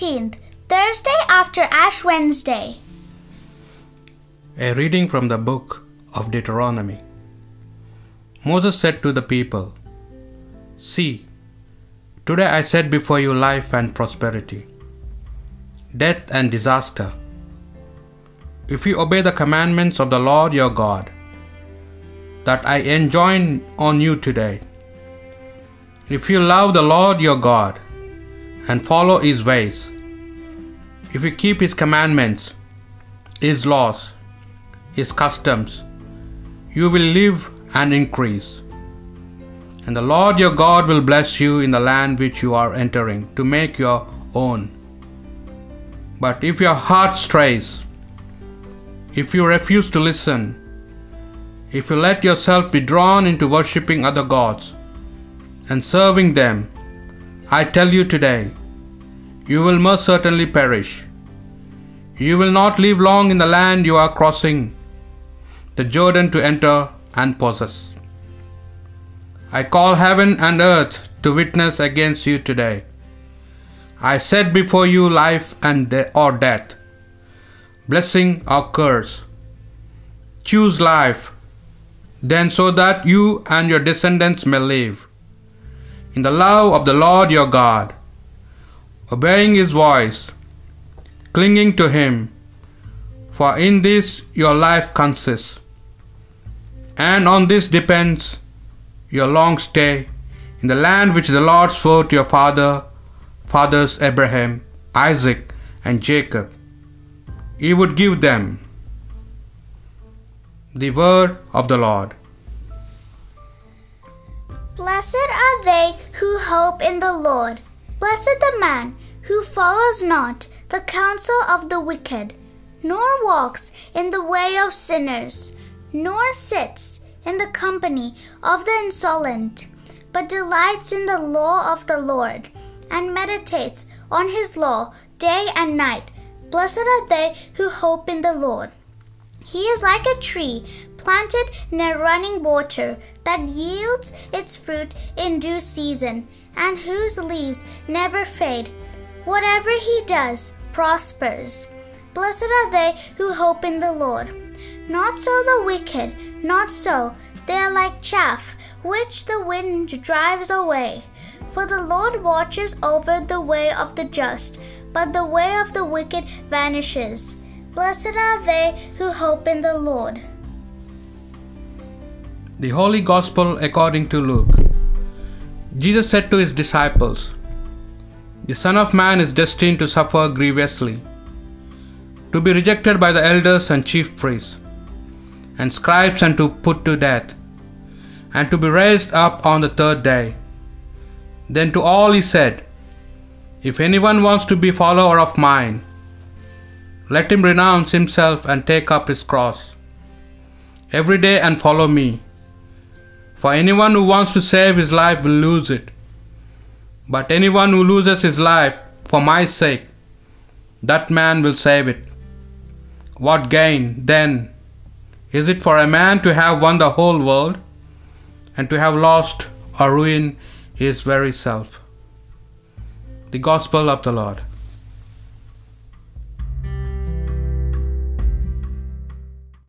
18th, Thursday after Ash Wednesday. A reading from the book of Deuteronomy. Moses said to the people, See, today I set before you life and prosperity, death and disaster. If you obey the commandments of the Lord your God, that I enjoin on you today, if you love the Lord your God and follow his ways, if you keep his commandments, his laws, his customs, you will live and increase. And the Lord your God will bless you in the land which you are entering to make your own. But if your heart strays, if you refuse to listen, if you let yourself be drawn into worshipping other gods and serving them, I tell you today, you will most certainly perish. You will not live long in the land you are crossing the Jordan to enter and possess. I call heaven and earth to witness against you today. I set before you life and de- or death, blessing or curse. Choose life, then so that you and your descendants may live in the love of the Lord your God, obeying his voice, clinging to him, for in this your life consists. And on this depends your long stay in the land which the Lord swore to your father, fathers Abraham, Isaac, and Jacob. He would give them the word of the Lord. Blessed are they who hope in the Lord. Blessed the man who follows not the counsel of the wicked, nor walks in the way of sinners, nor sits in the company of the insolent, but delights in the law of the Lord, and meditates on his law day and night. Blessed are they who hope in the Lord. He is like a tree planted near running water that yields its fruit in due season, and whose leaves never fade. Whatever he does prospers. Blessed are they who hope in the Lord. Not so the wicked, not so. They are like chaff which the wind drives away. For the Lord watches over the way of the just, but the way of the wicked vanishes. Blessed are they who hope in the Lord. The Holy Gospel according to Luke. Jesus said to his disciples, The Son of Man is destined to suffer grievously, to be rejected by the elders and chief priests, and scribes, and to put to death, and to be raised up on the third day. Then to all he said, If anyone wants to be follower of mine, let him renounce himself and take up his cross every day and follow me. For anyone who wants to save his life will lose it. But anyone who loses his life for my sake, that man will save it. What gain, then, is it for a man to have won the whole world and to have lost or ruined his very self? The Gospel of the Lord.